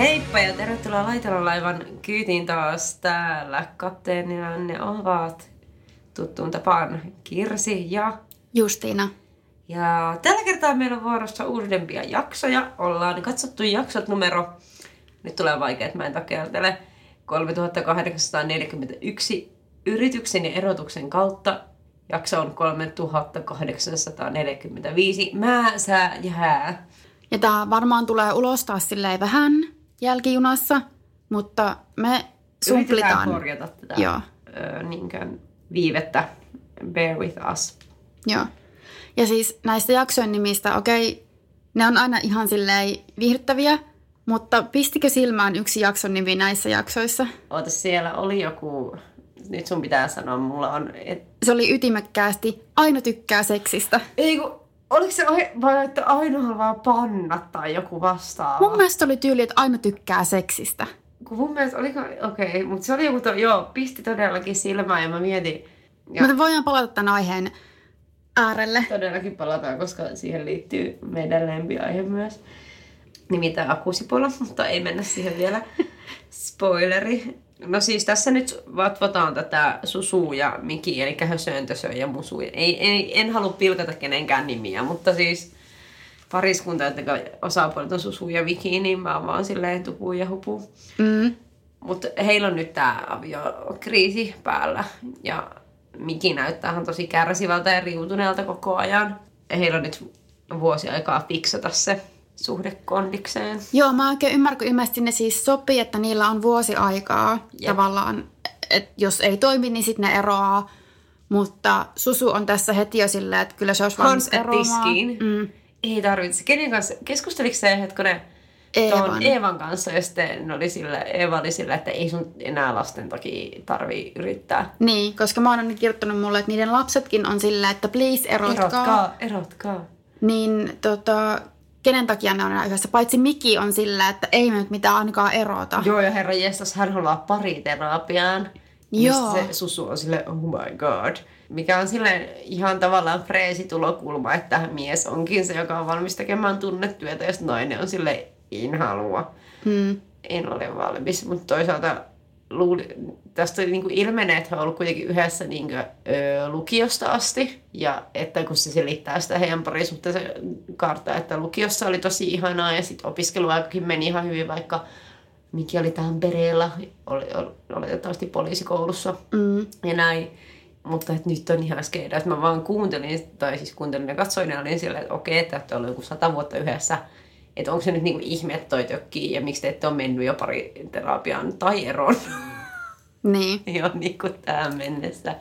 Heippa ja tervetuloa Laitelolaivan kyytiin taas täällä. Kapteenina ne ovat tuttuun tapaan Kirsi ja... Justiina. Ja tällä kertaa meillä on vuorossa uudempia jaksoja. Ollaan katsottu jaksot numero... Nyt tulee vaikea, että mä en takeltele. 3841 yrityksen ja erotuksen kautta. Jakso on 3845. Mä, sä ja hää. Ja tämä varmaan tulee ulos taas silleen vähän jälkijunassa, mutta me Yritetään sumplitaan. korjata tätä Joo. Ö, niinkään viivettä. Bear with us. Joo. Ja siis näistä jaksojen nimistä, okei, ne on aina ihan silleen viihdyttäviä, mutta pistikö silmään yksi jakson nimi näissä jaksoissa? Oota, siellä oli joku... Nyt sun pitää sanoa, mulla on... Et... Se oli ytimekkäästi Aino tykkää seksistä. Ei kun... Oliko se ai- vai että aina haluaa panna tai joku vastaava? Mun mielestä oli tyyli, että Aino tykkää seksistä. Kun mun mielestä oliko... Okei, okay, mutta se oli joku... To... Joo, pisti todellakin silmään ja mä mietin... Ja Mutta voidaan palata tämän aiheen äärelle. todellakin palataan, koska siihen liittyy meidän lempiaihe myös. Nimittäin akusipola, mutta ei mennä siihen vielä. Spoileri. No siis tässä nyt vatvotaan tätä Susu ja Miki, eli Hösöntösö ja Musu. Ei, ei, en halua pilkata kenenkään nimiä, mutta siis pariskunta, että osapuolet on Susu ja Viki, niin mä oon vaan silleen tupu ja hupu. Mm. Mutta heillä on nyt tämä aviokriisi päällä ja Miki näyttää ihan tosi kärsivältä ja riutuneelta koko ajan. Ja heillä on nyt vuosi aikaa fiksata se suhde kondikseen. Joo, mä oikein ymmärrän, kun ilmeisesti ne siis sopii, että niillä on vuosi aikaa Jep. tavallaan. että jos ei toimi, niin sitten ne eroaa. Mutta Susu on tässä heti jo silleen, että kyllä se olisi valmis eroamaan. Mm. Ei tarvitse. Kenen kanssa, keskusteliko se hetkonen Eevan. tuon Eevan kanssa ja sitten oli sille, Eeva oli sille, että ei sun enää lasten takia tarvii yrittää. Niin, koska mä oon kirjoittanut mulle, että niiden lapsetkin on silleen, että please erotkaa. Erotkaa, erotkaa. Niin tota, kenen takia ne on enää yhdessä? Paitsi Miki on silleen, että ei me nyt mitään ainakaan erota. Joo, ja herra jestas, hän haluaa pariterapiaan. Joo. Ja se susu on sille oh my god. Mikä on silleen ihan tavallaan freesi tulokulma, että mies onkin se, joka on valmis tekemään tunnetyötä, sitten nainen on sille en halua. Hmm. En ole valmis, mutta toisaalta luuli, tästä niin kuin ilmenee, että he ovat olleet kuitenkin yhdessä niin kuin, ö, lukiosta asti. Ja että kun se selittää sitä heidän parisuhteensa karttaa, että lukiossa oli tosi ihanaa ja sitten opiskeluaikakin meni ihan hyvin, vaikka Miki oli Tampereella, oli, oli oletettavasti poliisikoulussa Mm. ja näin. Mutta että nyt on ihan skeida, että mä vaan kuuntelin, tai siis kuuntelin ja katsoin ja olin silleen, että okei, että te olette joku sata vuotta yhdessä. Että onko se nyt niinku ihme, että toi tökkii ja miksi te ette ole mennyt jo pari terapiaan tai eroon Niin. jo niinku tähän mennessä.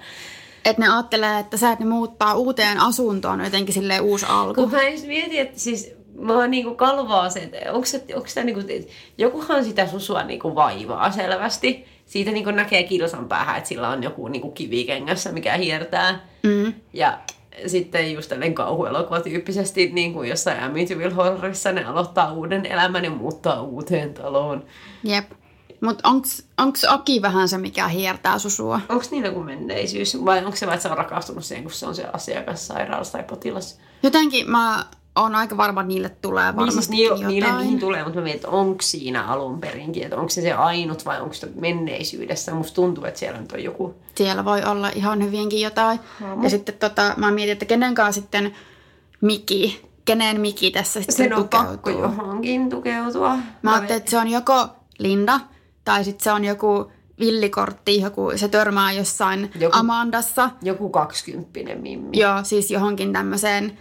Että ne ajattelee, että sä et ne muuttaa uuteen asuntoon jotenkin silleen uusi alku. Kun mä just mietin, että siis mä oon niinku kalvaa se, että onko se, onko se niinku, jokuhan sitä susua niinku vaivaa selvästi. Siitä niinku näkee kilsan päähän, että sillä on joku niinku kivikengässä, mikä hiertää. Mm. Ja sitten just tälleen kauhuelokuvatyyppisesti, niin kuin jossain Amityville Horrorissa, ne aloittaa uuden elämän ja muuttaa uuteen taloon. Jep. Mutta onks Aki vähän se, mikä hiertää susua? Onko niillä joku menneisyys? Vai onko se vaan, että se on rakastunut siihen, kun se on se asiakas, sairaus tai potilas? Jotenkin mä oon aika varma, että niille tulee Niin varmasti siis ni- niille jotain. niihin tulee, mutta mä mietin, että onko siinä alun perinkin, että onko se se ainut vai onko se menneisyydessä. Musta tuntuu, että siellä nyt on joku. Siellä voi olla ihan hyvinkin jotain. Ja sitten tota, mä mietin, että kenen kanssa sitten Miki, kenen Miki tässä sitten Sen on tukeutuu. pakko johonkin tukeutua. Mä ajattelin, että se on joko Linda tai sitten se on joku villikortti, joku, se törmää jossain joku. Amandassa. Joku kaksikymppinen mimmi. Joo, siis johonkin tämmöiseen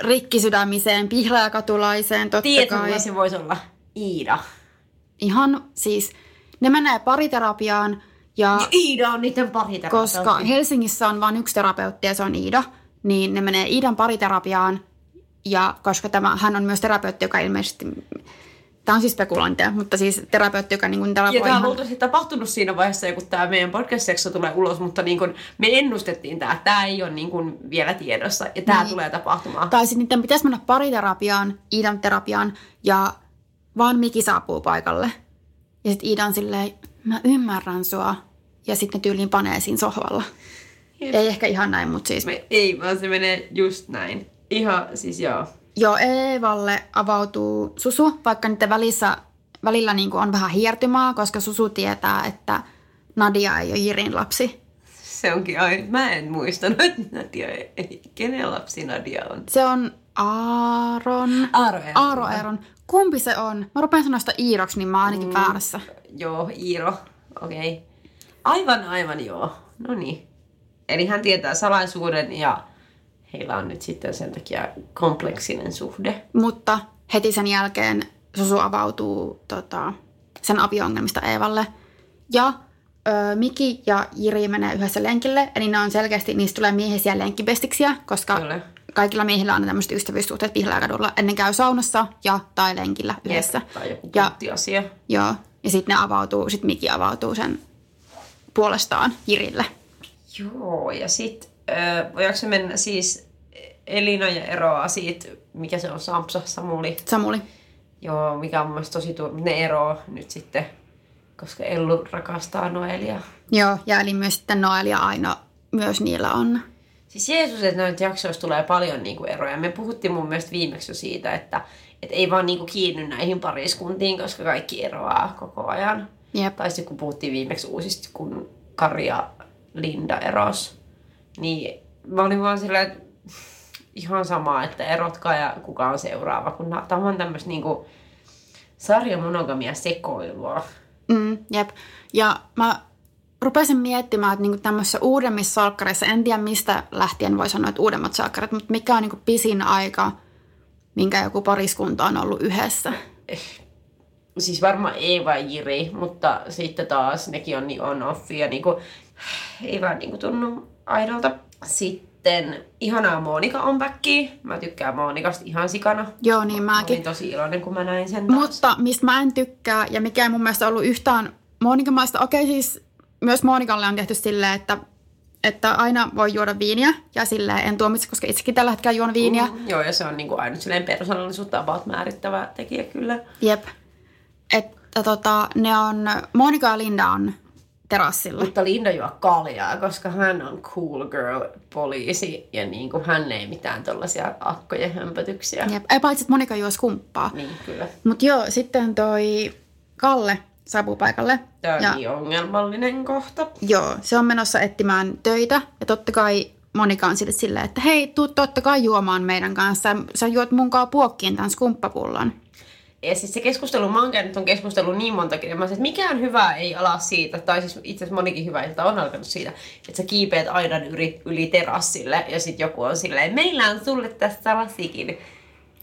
rikkisydämiseen, pihlajakatulaiseen totta Tiedätkö, kai. se voisi olla? Iida. Ihan siis, ne menee pariterapiaan ja Iida on niiden pariterapeutti. koska Helsingissä on vain yksi terapeutti ja se on Iida, niin ne menee Iidan pariterapiaan Ja koska tämä, hän on myös terapeutti, joka ilmeisesti, tämä on siis spekulointia, mutta siis terapeutti, joka niin kuin Ja terapoi tämä on ihan, luultavasti tapahtunut siinä vaiheessa, kun tämä meidän podcast-sekso tulee ulos, mutta niin kun me ennustettiin tämä, että tämä ei ole niin kun vielä tiedossa ja tämä Niin. tulee tapahtumaan. tai sitten niiden pitäisi mennä pariterapiaan, Iidan terapiaan, ja vaan Miki saapuu paikalle. Ja sitten Iida on silleen, mä ymmärrän sua. Ja sitten tyyliin panee siinä sohvalla. Jep. Ei ehkä ihan näin, mutta siis... Me, ei, vaan se menee just näin. Ihan, siis joo. Joo, Eevalle avautuu Susu, vaikka niiden välissä, välillä niin kuin on vähän hiertymää, koska Susu tietää, että Nadia ei ole Jirin lapsi. Se onkin aina, mä en muistanut, että Nadia ei, kenen lapsi Nadia on. Se on Aaron. Aaro Eeron. Aaro Eeron. Kumpi se on? Mä rupean sanoa sitä Iiroksi, niin mä ainakin mm. väärässä. Joo, Iiro, okei. Okay. Aivan, aivan joo. No niin. Eli hän tietää salaisuuden ja heillä on nyt sitten sen takia kompleksinen suhde. Mutta heti sen jälkeen Susu avautuu tota, sen avio-ongelmista Eevalle. Ja ö, Miki ja Jiri menee yhdessä lenkille, eli ne on selkeästi, niistä tulee miehisiä lenkkipestiksiä, koska Kyllä. kaikilla miehillä on tämmöiset ystävyyssuhteet Pihlajakadulla. Ennen käy saunassa ja tai lenkillä yhdessä. Jep, Tai joku Ja, asia. joo, ja sitten ne avautuu, sitten Miki avautuu sen puolestaan Jirille. Joo, ja sitten voidaanko se mennä siis Elina ja eroaa siitä, mikä se on, Sampsa, Samuli. Samuli. Joo, mikä on mun mielestä tosi tuo, ne eroaa nyt sitten, koska Ellu rakastaa Noelia. Joo, ja eli myös sitten Noel ja Aino, myös niillä on. Siis Jeesus, että noita jaksoissa tulee paljon niinku eroja. Me puhuttiin mun mielestä viimeksi jo siitä, että et ei vaan niinku kiinny näihin pariskuntiin, koska kaikki eroaa koko ajan. Jep. Tai sitten kun puhuttiin viimeksi uusista, kun Kari ja Linda eros, niin mä olin vaan silleen, että ihan sama, että erotkaa ja kuka on seuraava, kun tämä on tämmöistä niinku sarjamonogamia sekoilua. Mm, jep. Ja mä rupesin miettimään, että niinku tämmöisissä uudemmissa salkkareissa, en tiedä mistä lähtien voi sanoa, että uudemmat salkkarit, mutta mikä on niinku pisin aika, minkä joku pariskunta on ollut yhdessä. siis varmaan Eeva ja Jiri, mutta sitten taas nekin on niin on-off ja niinku, ei vaan niinku tunnu aidolta. Sitten ihanaa Monika on backi. Mä tykkään Monikasta ihan sikana. Joo, niin Mä mäkin. olin tosi iloinen, kun mä näin sen taas. Mutta mistä mä en tykkää ja mikä ei mun mielestä ollut yhtään Monikamaista, okei siis myös Monikalle on tehty silleen, että, että aina voi juoda viiniä ja silleen en tuomitse, koska itsekin tällä hetkellä juon viiniä. Mm, joo, ja se on niinku ainut silleen persoonallisuutta about määrittävä tekijä kyllä. Jep. Että tota, ne on, Monika ja Linda on terassilla. Mutta Linda juo kaljaa, koska hän on cool girl poliisi ja niinku hän ei mitään tollasia akkojen hömpötyksiä. Jep. Ei paitsi, että Monika juo skumppaa. Niin kyllä. Mutta joo, sitten toi Kalle saapuu paikalle. Tämä on ja, niin ongelmallinen kohta. Joo, se on menossa etsimään töitä. Ja totta kai Monika on sille silleen, että hei, tuu totta kai juomaan meidän kanssa. Sä juot munkaan puokkiin tämän skumppapullon. Ja siis se keskustelu, mä oon käynyt ton keskustelun niin monta kertaa, että mikään hyvä ei ala siitä, tai siis itse asiassa monikin hyvä ilta on alkanut siitä, että sä kiipeät aidan yli, yli terassille ja sitten joku on silleen, meillä on sulle tässä lasikin.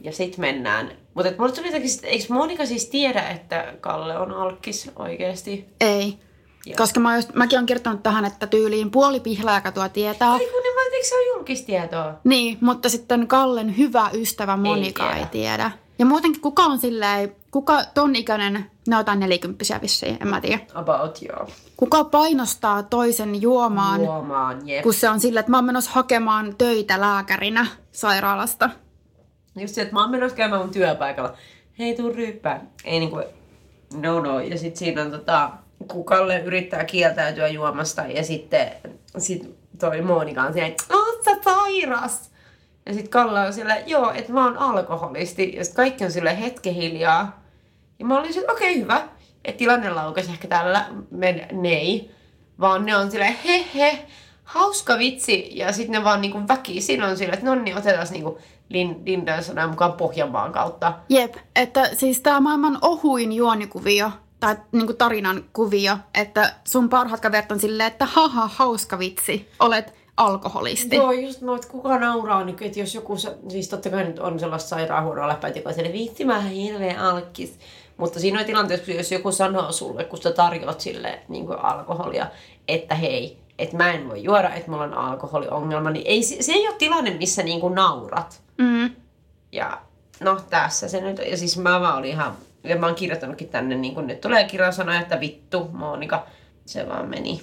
Ja sitten mennään. Mutta mulle tuli jotenkin, eikö Monika siis tiedä, että Kalle on alkkis oikeesti? Ei. Joo. Koska mä just, mäkin olen kirjoittanut tähän, että tyyliin puoli pihlajakatua tietää. Ai kun niin mä eikö se ole julkistietoa? Niin, mutta sitten Kallen hyvä ystävä Monika ei tiedä. Ei tiedä. Ja muutenkin kuka on silleen, kuka ton ikäinen, ne on nelikymppisiä vissiin, en mä tiedä. About joo. Kuka painostaa toisen juomaan, Huomaan, jep. kun se on silleen, että mä oon menossa hakemaan töitä lääkärinä sairaalasta. Just se, että mä oon menossa käymään mun työpaikalla. Hei, tuu ryyppää. Ei niinku, no no. Ja sit siinä on tota, kun Kalle yrittää kieltäytyä juomasta ja sitten sit toi Monika on siellä, että sä sairas? Ja sit Kalle on siellä, joo, että mä oon alkoholisti. Ja sit kaikki on sille hetken hiljaa. Ja mä olin että okei, okay, hyvä. Että tilanne laukesi ehkä tällä, men nei. Vaan ne on silleen, he he, hauska vitsi. Ja sitten ne vaan niinku väkisin on silleen, että no niin, otetaan niinku Lin, Lindan sanojen mukaan Pohjanmaan kautta. Jep, että siis tämä maailman ohuin juonikuvio, tai niinku tarinan kuvio, että sun parhaat kaverit on silleen, että haha, hauska vitsi, olet alkoholisti. Joo, just mä, että kuka nauraa, niin, että jos joku, siis totta kai nyt on sellaista sairaanhuonoa läppää, joka on silleen, vitsi mä oon hirveä alkkis. Mutta siinä on tilanteessa, jos joku sanoo sulle, kun sä tarjoat sille niin alkoholia, että hei, että mä en voi juoda, että mulla on alkoholiongelma, niin ei, se, se ei ole tilanne, missä niin kuin naurat. Mm. Ja no tässä se nyt, ja siis mä vaan olin ihan, ja mä oon kirjoittanutkin tänne, niin kun nyt tulee kirjasana, että vittu, Monika, se vaan meni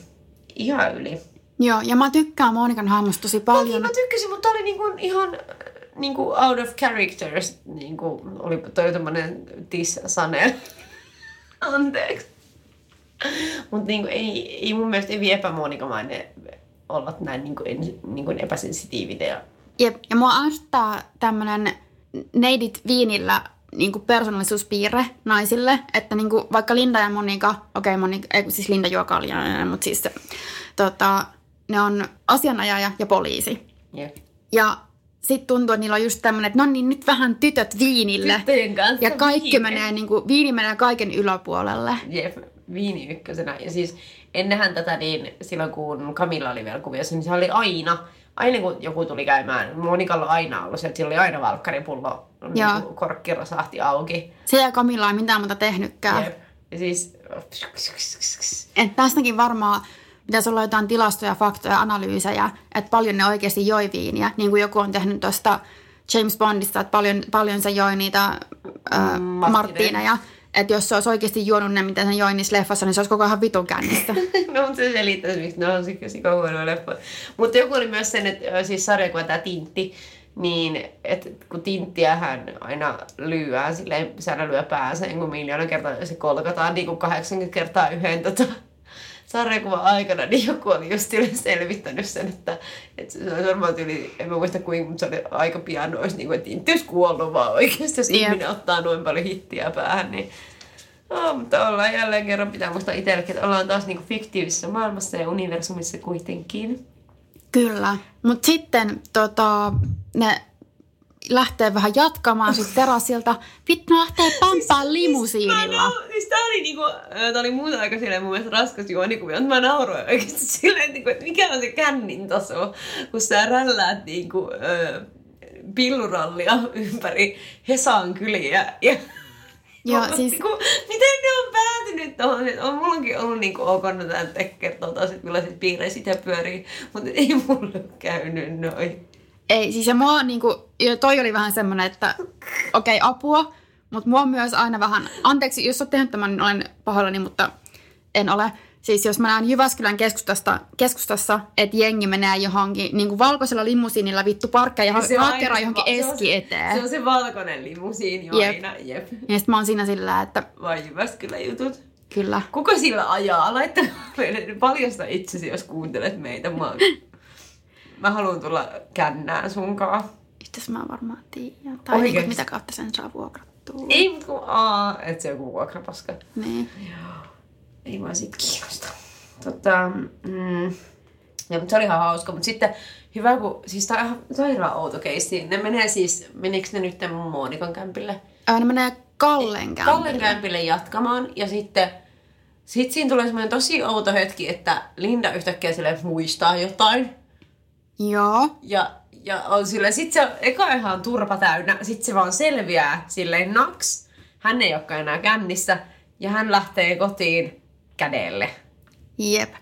ihan yli. Joo, ja mä tykkään Monikan hahmosta tosi Paljon. paljon. Mä tykkäsin, mutta oli niinku ihan niinku out of characters. Niinku, oli toi tommonen Tis Sanel. Anteeksi. Mutta niinku, ei, ei mun mielestä ei epämonikamainen olla näin niinku, niinku epäsensitiivinen. Ja... Jep, ja mua ärsyttää tämmönen neidit viinillä niinku persoonallisuuspiirre naisille, että niinku, vaikka Linda ja Monika, okei okay, Monika, ei, siis Linda juo kaljaa, mutta siis tota, ne on asianajaja ja poliisi. Jep. Ja sitten tuntuu, että niillä on just tämmöinen, että no niin, nyt vähän tytöt viinille. Tyttöjen kanssa ja kaikki viini. menee, niin kuin, viini menee kaiken yläpuolelle. Jep, viini ykkösenä. Ja siis ennenhän tätä niin, silloin kun Camilla oli vielä kuviossa, niin se oli aina, aina kun joku tuli käymään, Monikalla on aina ollut se, että sillä oli aina valkkaripullo, niin korkkirasahti auki. Se ja Kamilla ei mitään muuta tehnytkään. Jep. Ja siis... Et tästäkin varmaan pitäisi olla jotain tilastoja, faktoja, analyysejä, että paljon ne oikeasti joi viiniä. Niin kuin joku on tehnyt tuosta James Bondista, että paljon, paljon se joi niitä äh, Marttiineja. Että jos se olisi oikeasti juonut ne, mitä se joi niissä leffassa, niin se olisi koko ajan vitun kännistä. no, mutta se selittäisi, miksi ne on sik- sikahuonoja leffoja. Mutta joku oli myös sen, että siis sarjakuva tämä Tintti, niin että kun Tinttiähän aina lyöään, silleen se aina lyö pääseen, kun miljoona kertaa se kolkataan niin kuin 80 kertaa yhden tota, sarjakuvan aikana, niin joku oli just sille selvittänyt sen, että, että se olisi varmaan tyyli, en mä muista kuinka, mutta se oli aika pian olisi, niin kuin, että Tintti olisi kuollut vaan oikeasti, jos Jep. ihminen ottaa noin paljon hittiä päähän, niin No, mutta ollaan jälleen kerran, pitää muistaa itsellekin, että ollaan taas niinku fiktiivisessä maailmassa ja universumissa kuitenkin. Kyllä. Mutta sitten tota, ne lähtee vähän jatkamaan sit terassilta. Vittu, ne lähtee pampaan limusiinilla. Mä, siis tää oli niinku, tää oli muuta aika silleen mun mielestä raskas juonikuvia, mutta mä nauroin oikeesti silleen, niinku, että mikä on se kännin taso, kun sä rälläät niinku, pillurallia ympäri Hesan kyliä ja Joo, Siis... siis Niinku, miten ne on päätynyt tuohon? On mullakin ollut niinku ok, no tää kertoo taas, että millaiset piireissä sitä pyörii, mutta ei mulle käynyt noin. Ei, siis ja mua niinku, toi oli vähän semmoinen, että okei, okay, apua, mutta mua myös aina vähän, anteeksi, jos oot tehnyt tämän, niin olen pahoillani, mutta en ole. Siis jos mä näen Jyväskylän keskustasta, keskustassa, että jengi menee johonkin niin kuin valkoisella limusiinilla vittu parkkeja ja Se hakkeraa se johonkin va- se eski se- eteen. Se on se valkoinen limusiini Jep. aina, jep. Ja sitten mä oon siinä sillä, että Vai Jyväskylän jutut. kyllä. Kuka sillä ajaa? Meille, paljasta itsesi, jos kuuntelet meitä. Mä, mä haluan tulla kännään sunkaan. Itse mä varmaan tiedän. Tai niin mitä kautta sen saa vuokrattua. Ei, mutta kun aa, et se joku vuokrapaska. Niin. Ei vaan sit kiinnosta. Tota, mm, ja, mutta se oli ihan hauska, mutta sitten hyvä, kun siis tää on ihan sairaan outo keissi. Ne menee siis, menikö ne nyt Monikan kämpille? Ää, ne menee Kallen kämpille. Kallen kämpille jatkamaan ja sitten sit siinä tulee semmoinen tosi outo hetki, että Linda yhtäkkiä sille muistaa jotain. Joo. Ja, ja on sille, sit se on eka ihan turpa täynnä, sit se vaan selviää silleen naks. Hän ei olekaan enää kännissä ja hän lähtee kotiin kädelle. Jep.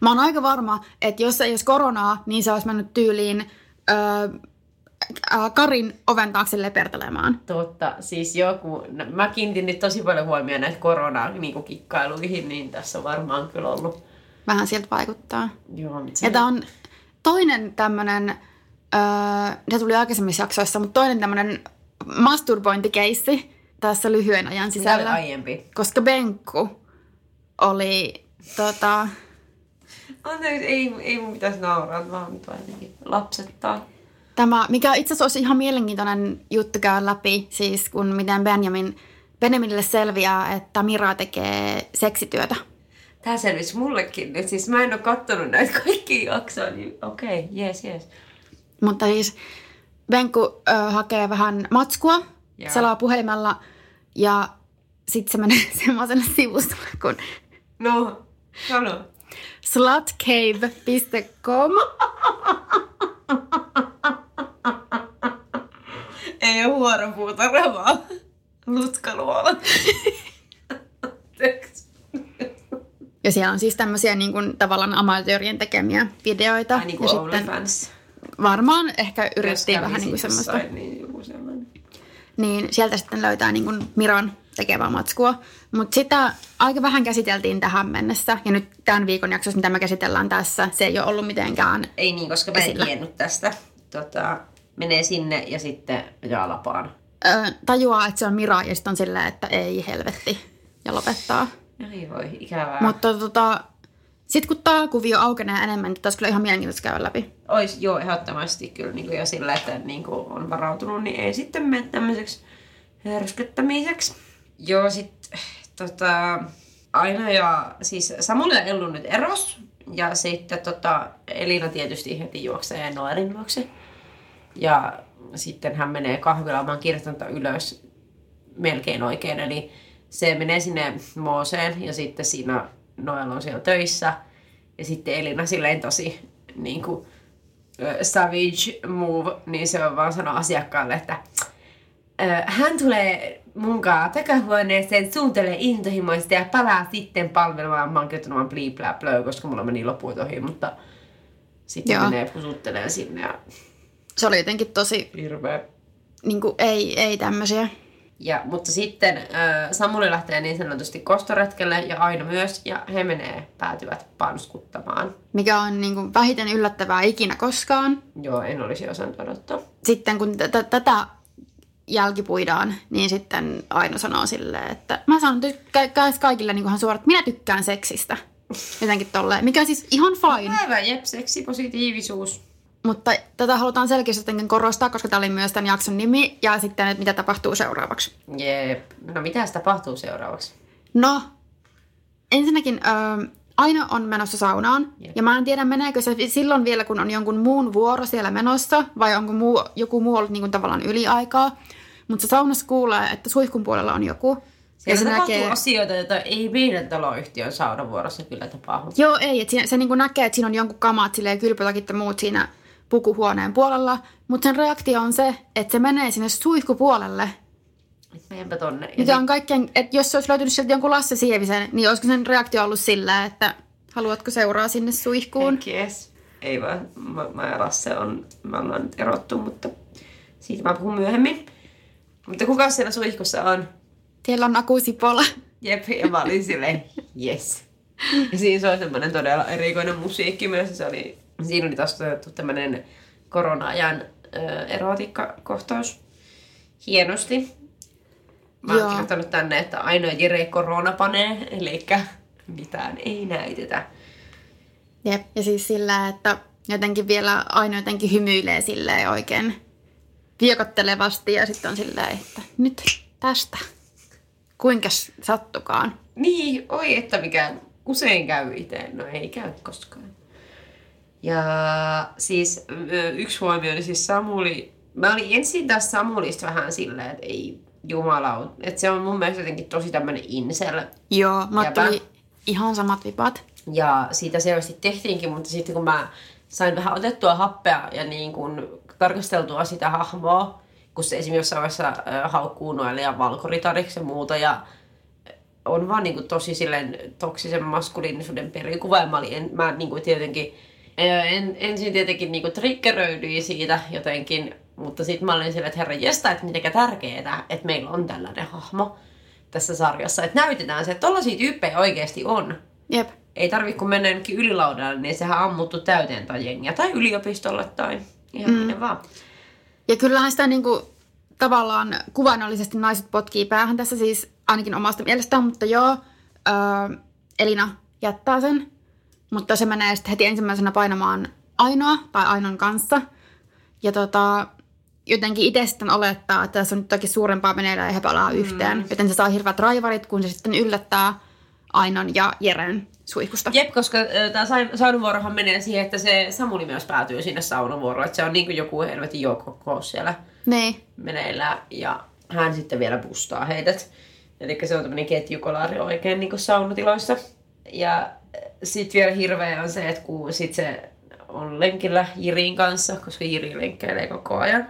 Mä oon aika varma, että jos ei olisi koronaa, niin se olisi mennyt tyyliin öö, Karin oven taakse lepertelemaan. Totta, siis joku, no, mä kiinnitin nyt tosi paljon huomioon näitä korona niin kikkailuihin, niin tässä on varmaan kyllä ollut. Vähän sieltä vaikuttaa. Joo, mutta se, Ja tää on toinen tämmönen, öö, se tuli aikaisemmissa jaksoissa, mutta toinen tämmönen masturbointikeissi tässä lyhyen ajan Mitä oli sisällä. aiempi? Koska Benkku oli tota, Anteeksi, ei, ei mun pitäisi nauraa, vaan nyt vaan jotenkin lapsettaa. Tämä, mikä itse asiassa olisi ihan mielenkiintoinen juttu käydä läpi, siis kun miten Benjamin, Benjaminille selviää, että Mira tekee seksityötä. Tää selvisi mullekin nyt, siis mä en oo kattonut näitä kaikkia jaksoja, niin okei, okay, jees, jees. Mutta siis Benku ö, hakee vähän matskua, Joo. selaa puhelimella ja sitten se menee semmoiselle sivustolle kuin No, sano. slutcave.com. Ei oo huoropuutarha, vaan lutkaluola. Ja siellä on siis tämmöisiä niin kuin, tavallaan amatöörien tekemiä videoita. Ai niin ja kuin OnlyFans. varmaan ehkä kävisi vähän niin kuin semmoista. Niin joku sellainen. niin sieltä sitten löytää niin kuin Miran tekevää matskua. Mutta sitä aika vähän käsiteltiin tähän mennessä. Ja nyt tämän viikon jaksossa, mitä me käsitellään tässä, se ei ole ollut mitenkään Ei niin, koska mä en Esillä. tiennyt tästä. Tota, menee sinne ja sitten jaa lapaan. ö, tajuaa, että se on Mira ja sitten on silleen, että ei helvetti ja lopettaa. Ei voi, ikävää. Mutta tota, sitten kun tämä kuvio aukenee enemmän, niin tässä kyllä ihan mielenkiintoista käydä läpi. Ois joo ehdottomasti kyllä niin kuin jo sillä, että niin kuin on varautunut, niin ei sitten mene tämmöiseksi hörskyttämiseksi. Joo, sit tota, Aina ja siis Samuli ja Ellu nyt eros. Ja sitten tota, Elina tietysti heti juoksee Noelin luokse. Ja sitten hän menee kahvilaan, mä oon ylös melkein oikein. Eli se menee sinne Mooseen ja sitten siinä Noel on siellä töissä. Ja sitten Elina silleen tosi niin kuin, savage move, niin se on vaan sanoa asiakkaalle, että hän tulee munkaan takahuoneeseen, suuntelee intohimoista ja palaa sitten palvelemaan. Mä oon kirjoittanut vaan koska mulla meni loput ohi, mutta sitten Joo. menee pusuttelemaan sinne ja Se oli jotenkin tosi, hirveä. niin kuin, ei, ei tämmöisiä. Ja, mutta sitten äh, Samuli lähtee niin sanotusti kostoretkelle ja Aino myös, ja he menee, päätyvät panskuttamaan. Mikä on niin kuin, vähiten yllättävää ikinä koskaan. Joo, en olisi osannut odottaa. Sitten kun tätä jälkipuidaan, niin sitten Aino sanoo silleen, että mä sanon tykkä- kaikille niin kuin suoraan, että minä tykkään seksistä. Jotenkin tolleen, mikä on siis ihan fine. Päivän jep, seksi, positiivisuus. Mutta tätä halutaan selkeästi korostaa, koska tämä oli myös tämän jakson nimi. Ja sitten, että mitä tapahtuu seuraavaksi. Jep. No mitä tapahtuu seuraavaksi? No, ensinnäkin ö, Aino on menossa saunaan. Jep. Ja mä en tiedä, meneekö se silloin vielä, kun on jonkun muun vuoro siellä menossa. Vai onko muu, joku muu ollut niin kuin tavallaan yliaikaa. Mutta se saunassa kuulee, että suihkun puolella on joku. Siellä se tapahtuu näkee- asioita, joita ei meidän taloyhtiön saunavuorossa kyllä tapahdu. Joo, ei. Että se, se niin näkee, että siinä on jonkun kamat, silleen kylpytakit ja muut siinä pukuhuoneen puolella. Mutta sen reaktio on se, että se menee sinne suihkupuolelle. Et Menenpä tonne. Mikä on kaikkein, että jos se olisi löytynyt sieltä jonkun Lasse Sievisen, niin olisiko sen reaktio ollut sillä, että haluatko seuraa sinne suihkuun? Yes. Ei vaan, mä, mä ja Lasse on, me ollaan nyt erottu, mutta siitä mä puhun myöhemmin. Mutta kuka siellä suihkussa on? Siellä on Aku Sipola. Jep, ja mä olin silleen, yes. Ja siinä se oli semmoinen todella erikoinen musiikki myös. Se oli, siinä oli taas toteutettu tämmöinen korona-ajan erotiikkakohtaus. Hienosti. Mä oon Joo. kirjoittanut tänne, että ainoa Jere korona panee, eli mitään ei näytetä. Jep. Ja siis sillä, että jotenkin vielä aina jotenkin hymyilee silleen oikein viekottelevasti ja sitten on silleen, että nyt tästä. Kuinka sattukaan. Niin, oi että mikä usein käy itse. No ei käy koskaan. Ja siis yksi huomio oli siis Samuli. Mä olin ensin taas Samulista vähän silleen, että ei jumala, että se on mun mielestä jotenkin tosi tämmönen incel. Joo, mä tuli ihan samat vipat. Ja siitä selvästi tehtiinkin, mutta sitten kun mä sain vähän otettua happea ja niin kuin tarkasteltua sitä hahmoa, kun se esimerkiksi jossain vaiheessa haukkuu Noelia valkoritariksi ja muuta, ja on vaan niin kuin tosi silleen toksisen maskuliinisuuden perikuva, ja mä, olin, en, mä niin kuin tietenkin, en, ensin tietenkin niin kuin triggeröidyin siitä jotenkin, mutta sitten mä olin silleen, että herra jesta, että mitenkä tärkeetä, että meillä on tällainen hahmo tässä sarjassa, että näytetään se, että tollaisia tyyppejä oikeasti on Jep. ei tarvi kun mennä jonnekin ylilaudalle, niin sehän ammuttu täyteen tai jengiä. Tai yliopistolle tai ihan mm. minne vaan. Ja kyllähän sitä niinku, tavallaan kuvainnollisesti naiset potkii päähän tässä siis ainakin omasta mielestään, mutta joo, öö, Elina jättää sen, mutta se menee sitten heti ensimmäisenä painamaan Ainoa tai Ainon kanssa. Ja tota, jotenkin itse sitten olettaa, että tässä on nyt jotakin suurempaa meneillään ja he palaa mm. yhteen. Joten se saa hirveät raivarit, kun se sitten yllättää Ainon ja Jeren suihkusta. Jep, koska tämä saunavuorohan menee siihen, että se Samuli myös päätyy sinne saunavuoroon. Että se on niin kuin joku helvetin joukkokous siellä Niin. meneillään. Ja hän sitten vielä bustaa heidät. Eli se on tämmöinen ketjukolari oikein niin kuin saunatiloissa. Ja sitten vielä hirveä on se, että kun sit se on lenkillä Jirin kanssa, koska Jiri lenkkeilee koko ajan,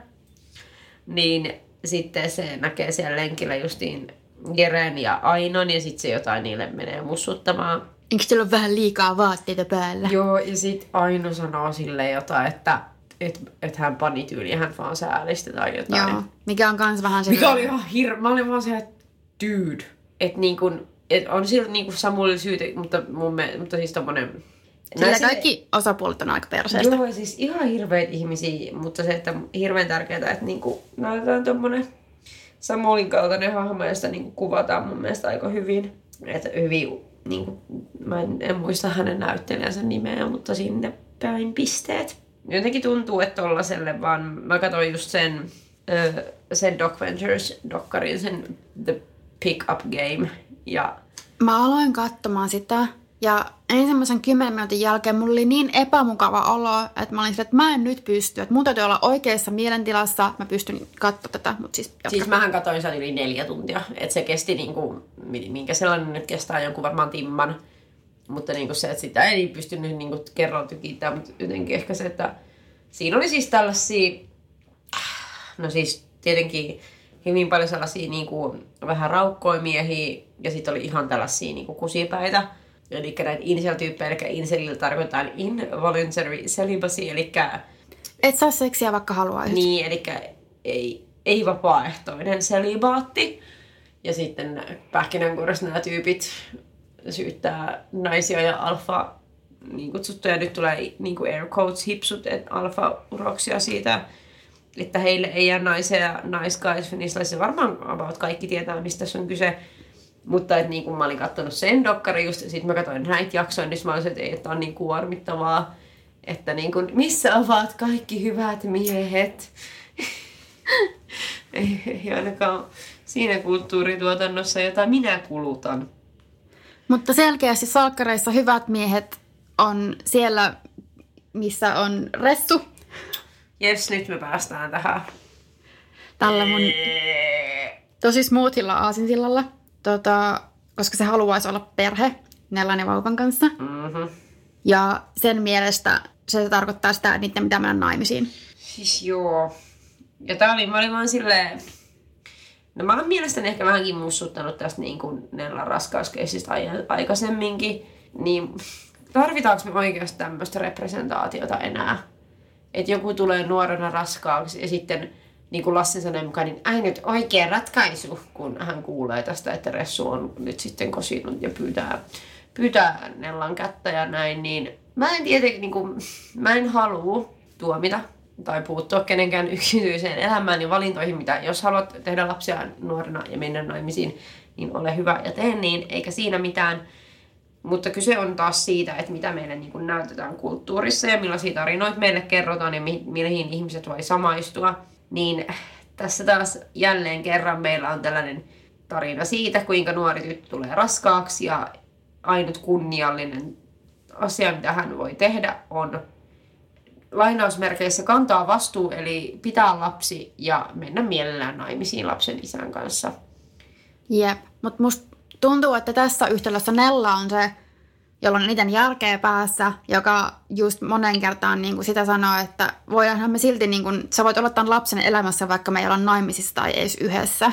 niin sitten se näkee siellä lenkillä justiin Jeren ja Ainon ja sitten se jotain niille menee mussuttamaan. Eikö teillä ole vähän liikaa vaatteita päällä? Joo, ja sitten Aino sanoo sille jotain, että et, et hän pani tyyli ja hän vaan säälisti tai jotain. Joo, mikä on kans vähän Mikä silleen- oli ihan hir... Mä olin vaan se, että dude. Että niin kun, et on sillä niin kuin Samuel syytä, mutta mun mielestä, mutta siis tommonen... Sillä Näin kaikki osapuolet on aika perseestä. Joo, siis ihan hirveitä ihmisiä, mutta se, että hirveän tärkeää, että niinku näytetään tommonen Samuelin kaltainen hahmo, ja sitä niinku kuvataan mun mielestä aika hyvin. Että hyvin, niinku, mä en, en muista hänen näyttelijänsä nimeä, mutta sinne päin pisteet. Jotenkin tuntuu, että tollaselle vaan, mä katsoin just sen, sen Doc Ventures-dokkarin, sen The Pick Up Game, ja Mä aloin katsomaan sitä ja ensimmäisen kymmenen minuutin jälkeen mulla oli niin epämukava olo, että mä olin sille, että mä en nyt pysty. Että mun täytyy olla oikeassa mielentilassa, mä pystyn katsoa tätä, mutta siis jatka. Siis mähän katsoin sen yli neljä tuntia. Että se kesti niinku, mi- minkä sellainen nyt kestää jonkun varmaan timman. Mutta niinku se, että sitä ei pystynyt niinku kerran tykittämään, mutta jotenkin ehkä se, että siinä oli siis tällaisia, no siis tietenkin hyvin paljon sellaisia niinku vähän raukkoja miehiä ja sitten oli ihan tällaisia niinku kusipäitä. Eli näitä incel-tyyppejä, eli incelillä tarkoitetaan involuntary celibacy, eli Et saa seksiä vaikka haluaisit. niin, eli ei, ei vapaaehtoinen selibaatti. Ja sitten pähkinänkuoressa nämä tyypit syyttää naisia ja alfa niin kutsuttuja. Nyt tulee niin kuin air quotes hipsut, että alfa-uroksia siitä, että heille ei jää naisia ja naiskaisfinislaisia. Varmaan about kaikki tietää, mistä tässä on kyse. Mutta että niin kun mä olin katsonut sen dokkari just, sitten mä katsoin näitä jaksoja, niin mä olisin, että ei, että on niin kuormittavaa. Että niin kun, missä ovat kaikki hyvät miehet? ei, ei ainakaan siinä kulttuurituotannossa, jota minä kulutan. Mutta selkeästi salkkareissa hyvät miehet on siellä, missä on ressu. Jes, nyt me päästään tähän. Tällä mun tosi smoothilla aasinsillalla, tota, koska se haluaisi olla perhe Nellan ja vauvan kanssa. Mm-hmm. Ja sen mielestä se tarkoittaa sitä, että niiden pitää mennä naimisiin. Siis joo. Ja tää oli, mä olin vaan silleen... No mä oon mielestäni ehkä vähänkin mussuttanut tästä niin kuin Nellan raskauskeisistä ai- aikaisemminkin. Niin tarvitaanko me oikeasti tämmöistä representaatiota enää? Että joku tulee nuorena raskaaksi ja sitten niin kuin Lassin sanoi mukaan, niin ainut oikea ratkaisu, kun hän kuulee tästä, että Ressu on nyt sitten kosinut ja pyytää, pyytää Nellan kättä ja näin, niin mä en tietenkin, niin kuin, mä en halua tuomita tai puuttua kenenkään yksityiseen elämään ja valintoihin, mitä jos haluat tehdä lapsia nuorena ja mennä naimisiin, niin ole hyvä ja tee niin, eikä siinä mitään. Mutta kyse on taas siitä, että mitä meille niin kuin näytetään kulttuurissa ja millaisia tarinoita meille kerrotaan ja mi- mihin ihmiset voi samaistua. Niin tässä taas jälleen kerran meillä on tällainen tarina siitä, kuinka nuori tyttö tulee raskaaksi ja ainut kunniallinen asia, mitä hän voi tehdä, on lainausmerkeissä kantaa vastuu, eli pitää lapsi ja mennä mielellään naimisiin lapsen isän kanssa. Jep, mutta musta tuntuu, että tässä yhtälössä Nella on se, jolla on eniten järkeä päässä, joka just monen kertaan niin kuin sitä sanoo, että voidaanhan me silti, niin kuin, sä voit olla tämän lapsen elämässä, vaikka me ei olla naimisissa tai edes yhdessä.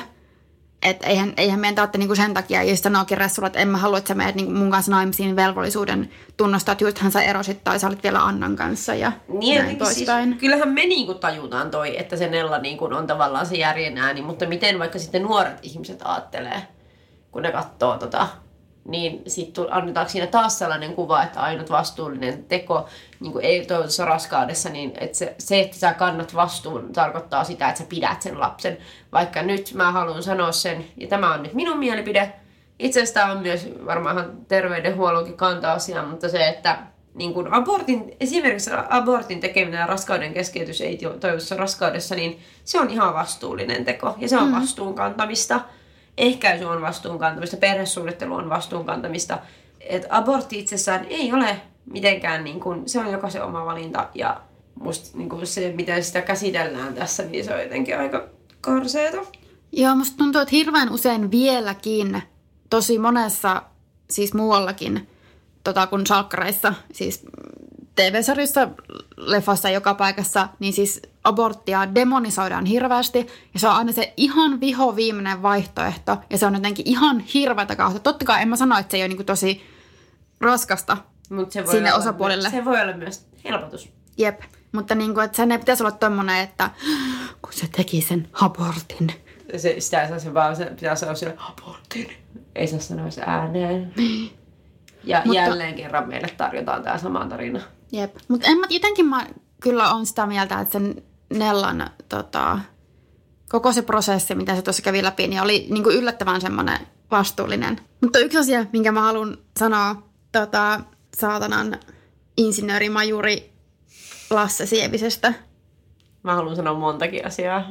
Että eihän, eihän meidän tarvitse niin kuin sen takia, jos sanookin Ressulla, että en mä halua, että sä menet niin kuin mun kanssa naimisiin velvollisuuden tunnustaa, että justhan sä erosit tai sä olit vielä Annan kanssa ja Niin, näin siis, poispäin. kyllähän me niinku tajutaan toi, että se Nella niinku on tavallaan se järjen ääni, mutta miten vaikka sitten nuoret ihmiset ajattelee, kun ne katsoo tota, niin sitten annetaanko siinä taas sellainen kuva, että ainut vastuullinen teko niin kuin ei toivotussa raskaudessa, niin että se, se, että sä kannat vastuun, tarkoittaa sitä, että sä pidät sen lapsen. Vaikka nyt mä haluan sanoa sen, ja tämä on nyt minun mielipide, itse asiassa tämä on myös varmaan terveydenhuollonkin kanta-asia, mutta se, että niin kuin abortin, esimerkiksi abortin tekeminen ja raskauden keskeytys ei toivotussa raskaudessa, niin se on ihan vastuullinen teko ja se on mm. vastuun kantamista. Ehkäisy on vastuun kantamista, perhesuunnittelu on vastuun kantamista. Et abortti itsessään ei ole mitenkään, niin kuin, se on jokaisen oma valinta ja musta niin se, miten sitä käsitellään tässä, niin se on jotenkin aika karseeta. Joo, musta tuntuu, että hirveän usein vieläkin, tosi monessa, siis muuallakin, tota, kuin salkkareissa, siis TV-sarjassa, leffassa joka paikassa, niin siis aborttia demonisoidaan hirveästi. Ja se on aina se ihan viho viimeinen vaihtoehto. Ja se on jotenkin ihan hirveätä kautta. Totta kai en mä sano, että se ei ole niin tosi raskasta. Mut se voi Sinne olla osapuolille. Myös, se voi olla myös helpotus. Jep. mutta niin kuin, että sen ei pitäisi olla tommonen, että kun se teki sen abortin. Se, sitä ei saa se vaan, se pitää sanoa sille abortin. Ei saa sanoa se ääneen. Ja Mutta- jälleen kerran meille tarjotaan tämä sama tarina. Jep. Mutta en mä, jotenkin mä kyllä on sitä mieltä, että sen Nellan tota, koko se prosessi, mitä se tuossa kävi läpi, niin oli niin kuin yllättävän semmoinen vastuullinen. Mutta yksi asia, minkä mä haluan sanoa tota, saatanan insinöörimajuri Lasse Sievisestä, Mä haluan sanoa montakin asiaa.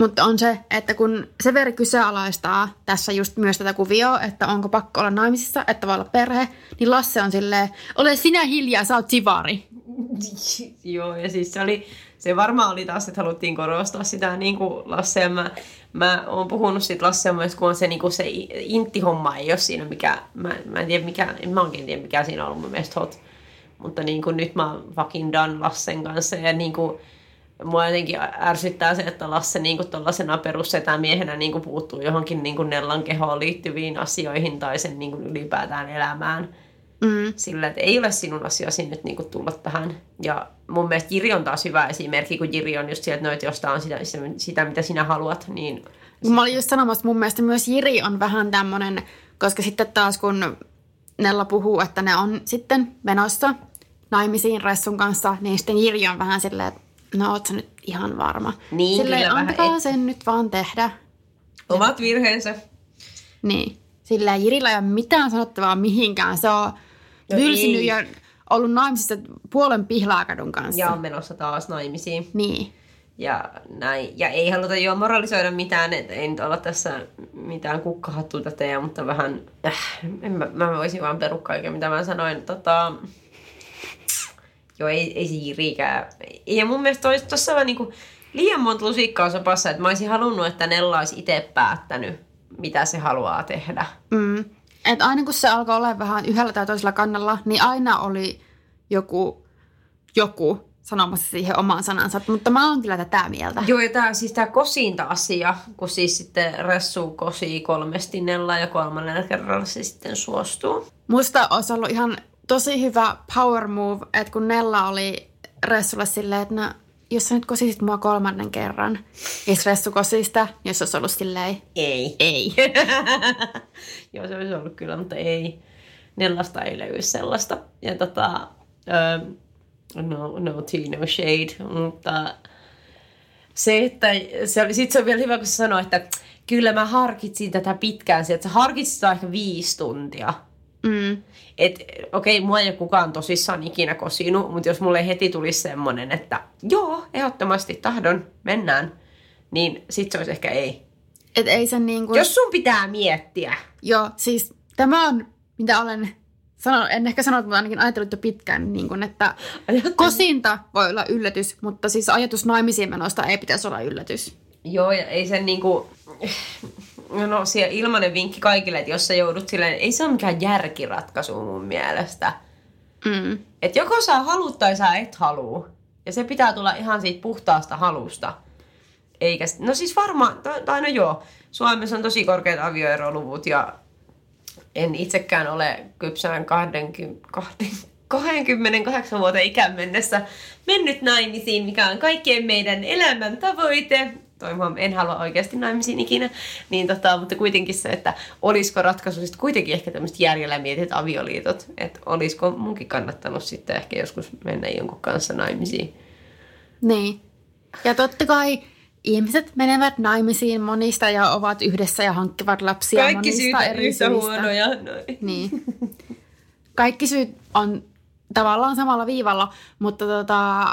Mutta on se, että kun Severi kyseenalaistaa tässä just myös tätä kuvioa, että onko pakko olla naimisissa, että voi olla perhe, niin Lasse on silleen, ole sinä hiljaa, sä oot sivari. Joo, ja siis se oli, se varmaan oli taas, että haluttiin korostaa sitä niin kuin Lasse, ja mä, mä oon puhunut siitä Lasse myös, kun on se, niin kuin se intti-homma ei ole siinä mikä, mä, mä en tiedä mikä, en mä oikein tiedä mikä siinä on ollut mun mielestä hot. Mutta niin kuin nyt mä oon fucking done Lassen kanssa, ja niin kuin, mua jotenkin ärsyttää se, että Lasse niin tuollaisena perussetämiehenä niin puuttuu johonkin niin Nellan kehoon liittyviin asioihin tai sen niin ylipäätään elämään Mm. sillä, että ei ole sinun asiasi nyt niin tulla tähän. Ja mun mielestä Jiri on taas hyvä esimerkki, kun Jiri on just sieltä, no, että jos tää on sitä, sitä, mitä sinä haluat, niin Mä olin just sanomassa, että mun mielestä myös Jiri on vähän tämmönen, koska sitten taas kun Nella puhuu, että ne on sitten menossa naimisiin Ressun kanssa, niin sitten Jiri on vähän silleen, että no oot sä nyt ihan varma. Niin, silleen, kyllä vähän antakaa et- sen nyt vaan tehdä. omat virheensä. Niin. Sillä Jirillä ei ole mitään sanottavaa mihinkään. Se on No ja ollut naimisissa puolen pihlaakadun kanssa. Ja on menossa taas naimisiin. Niin. Ja, näin. ja ei haluta jo moralisoida mitään, että ei nyt olla tässä mitään kukkahattuita tee, mutta vähän, äh, en mä, mä voisin vaan perua kaiken, mitä mä sanoin. Tota, joo, ei, ei se Jirikään. Ja mun mielestä toi- tossa on niinku liian monta lusikkaa sopassa, että mä olisin halunnut, että Nella olisi itse päättänyt, mitä se haluaa tehdä. Mm. Et aina kun se alkoi olla vähän yhdellä tai toisella kannalla, niin aina oli joku, joku sanomassa siihen oman sanansa. Mutta mä oon kyllä tätä mieltä. Joo, ja tää, siis tää kosinta asia, kun siis sitten Ressu kosii kolmesti Nella ja kolmannella kerralla se sitten suostuu. Musta olisi ollut ihan tosi hyvä power move, että kun Nella oli Ressulle silleen, että no, jos sä nyt kosisit mua kolmannen kerran, sit Ressu kosi sitä, niin jos olisi ollut silleen, Ei. ei. Joo, se olisi ollut kyllä, mutta ei. Nellasta ei löydy sellaista. Ja tota, ähm, no, no tea, no shade, mutta se, että se oli, sit se on vielä hyvä, kun se sanoi, että kyllä mä harkitsin tätä pitkään, että sä harkitsit ehkä viisi tuntia. Mm. Et okei, okay, mua ei ole kukaan tosissaan ikinä kosinut, mutta jos mulle heti tulisi semmonen, että joo, ehdottomasti tahdon, mennään, niin sit se olisi ehkä ei. Et ei sen niin kuin... Jos sun pitää miettiä, Joo, siis tämä on, mitä olen sanonut, en ehkä sanonut, mutta ainakin ajatellut jo pitkään, niin kuin, että kosinta voi olla yllätys, mutta siis ajatus naimisiin menosta ei pitäisi olla yllätys. Joo, ja ei sen niinku... No siellä ilmanen vinkki kaikille, että jos sä joudut silleen, ei se ole mikään järkiratkaisu mun mielestä. Mm. Että joko sä haluut tai sä et haluu. Ja se pitää tulla ihan siitä puhtaasta halusta. Eikä, no siis varmaan, tai- no joo, Suomessa on tosi korkeat avioeroluvut ja en itsekään ole kypsään 20, 28 vuoden ikään mennessä mennyt naimisiin, mikä on kaikkien meidän elämän tavoite. Toivon, en halua oikeasti naimisiin ikinä. Niin tota, mutta kuitenkin se, että olisiko ratkaisu sitten kuitenkin ehkä tämmöiset järjellä mietit avioliitot. Että olisiko munkin kannattanut sitten ehkä joskus mennä jonkun kanssa naimisiin. Niin. Ja totta kai ihmiset menevät naimisiin monista ja ovat yhdessä ja hankkivat lapsia Kaikki monista syyt eri yhtä syistä. huonoja. Noin. Niin. Kaikki syyt on tavallaan samalla viivalla, mutta tota,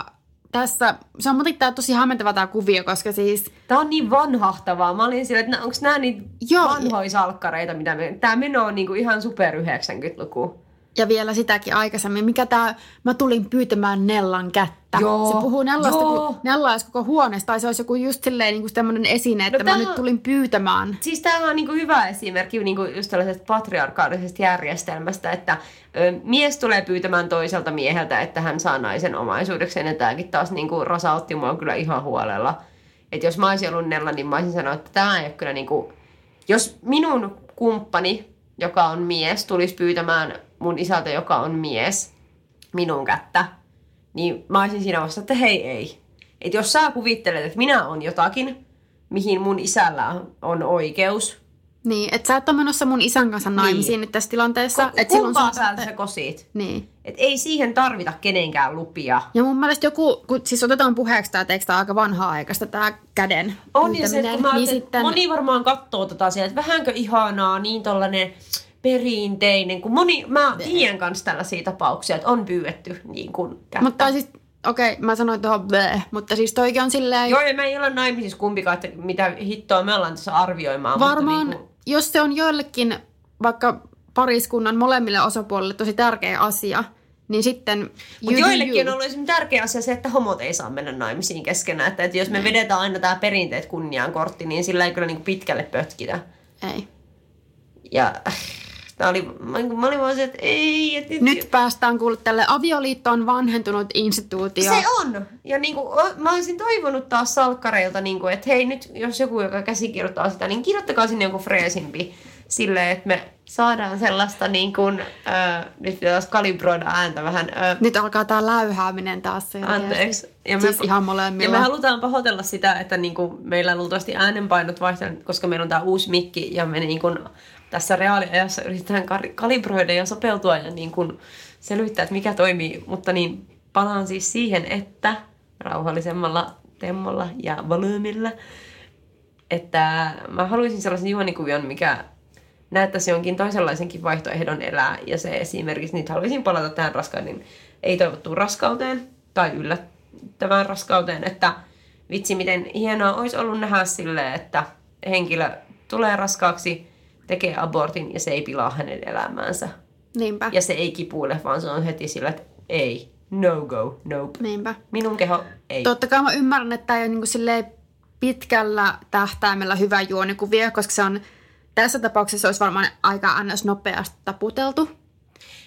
tässä, se on muutenkin tää tosi hämmentävä tämä kuvio, koska siis Tää on niin vanhahtavaa. Mä olin sillä, että onko nämä niitä Joo. vanhoja salkkareita, mitä me... Tää meno on niinku ihan super 90-luku. Ja vielä sitäkin aikaisemmin. Mikä tää, mä tulin pyytämään Nellan kättä. Joo, Se puhuu Nellasta, joo. kun Nella olisi koko huoneesta, tai se olisi joku just silleen niin kuin tämmöinen esine, että No mä tää- nyt tulin pyytämään. Siis tämähän on niinku hyvä esimerkki niinku just tällaisesta patriarkaalisesta järjestelmästä, että ö, mies tulee pyytämään toiselta mieheltä, että hän saa naisen omaisuudekseen, ja tämäkin taas niinku rasautti mua kyllä ihan huolella. Että jos mä olisin ollut Nella, niin mä olisin sanonut, että tämä ei ole kyllä niinku... Jos minun kumppani, joka on mies, tulisi pyytämään mun isältä, joka on mies, minun kättä, niin mä olisin siinä vasta, että hei ei. Että jos sä kuvittelet, että minä on jotakin, mihin mun isällä on oikeus, Niin, että sä et ole menossa mun isän kanssa naimisiin Niin. nyt tässä tilanteessa. Että silloin kumpaa sitten- sä kosit? Niin. Et ei siihen tarvita kenenkään lupia. Ja mun mielestä joku, kun siis otetaan puheeksi tämä teksti aika vanhaa aikaista, tämä käden On ja se, että kun mä niin niin sitten, moni varmaan katsoo tota sieltä, että vähänkö ihanaa, niin tollanen perinteinen, kun moni, mä tiedän kanssa tällaisia tapauksia, että on pyydetty niin kuin kättä. mutta siis, okei, okay, mä sanoin tuohon bleh, mutta siis toikin on silleen, Joo, ja me ei olla naimisissa kumpikaan, että mitä hittoa me ollaan tässä arvioimaan. varmaan, Mutta niin kuin, jos se on joillekin vaikka pariskunnan molemmille osapuolille tosi tärkeä asia, niin sitten Mutta joillekin you. on ollut esimerkiksi tärkeä asia se, että homot ei saa mennä naimisiin keskenään. Että, että jos me vedetään aina tämä perinteet kunniaan kortti, niin sillä ei kyllä niin pitkälle pötkitä. Ei. Ja tää oli, mä, mä olin vaan se, että ei. Että Nyt päästään kuule tälle avioliitto on vanhentunut instituutio. Se on. Ja niin kuin, mä olisin toivonut taas salkkareilta, niin kuin, että hei nyt, jos joku, joka käsikirjoittaa sitä, niin kirjoittakaa sinne joku freesimpi silleen, että me saadaan sellaista niin kuin, äh, nyt taas kalibroida ääntä vähän. Äh, Nyt alkaa tää läyhääminen taas. selkeästi. Anteeksi. Ja siis ihan molemmilla. Ja me halutaan pahoitella sitä, että niinku meillä luultavasti äänenpainot vaihtelevat, koska meillä on tämä uusi mikki ja me niinku tässä reaaliajassa yritetään kalibroida ja sopeutua ja niinku selvittää, että mikä toimii. Mutta niin palaan siis siihen, että rauhallisemmalla temmolla ja volyymilla, että mä haluaisin sellaisen juonikuvion, mikä näyttäisi jonkin toisenlaisenkin vaihtoehdon elää. Ja se esimerkiksi, nyt haluaisin palata tähän raskauden, ei toivottuun raskauteen tai yllättävään raskauteen, että vitsi miten hienoa olisi ollut nähdä silleen, että henkilö tulee raskaaksi, tekee abortin ja se ei pilaa hänen elämäänsä. Niinpä. Ja se ei kipuile, vaan se on heti sillä, että ei, no go, nope. Niinpä. Minun keho ei. Totta kai mä ymmärrän, että tämä ei ole niin silleen pitkällä tähtäimellä hyvä juonikuvio, koska se on tässä tapauksessa olisi varmaan aika ns. nopeasti taputeltu.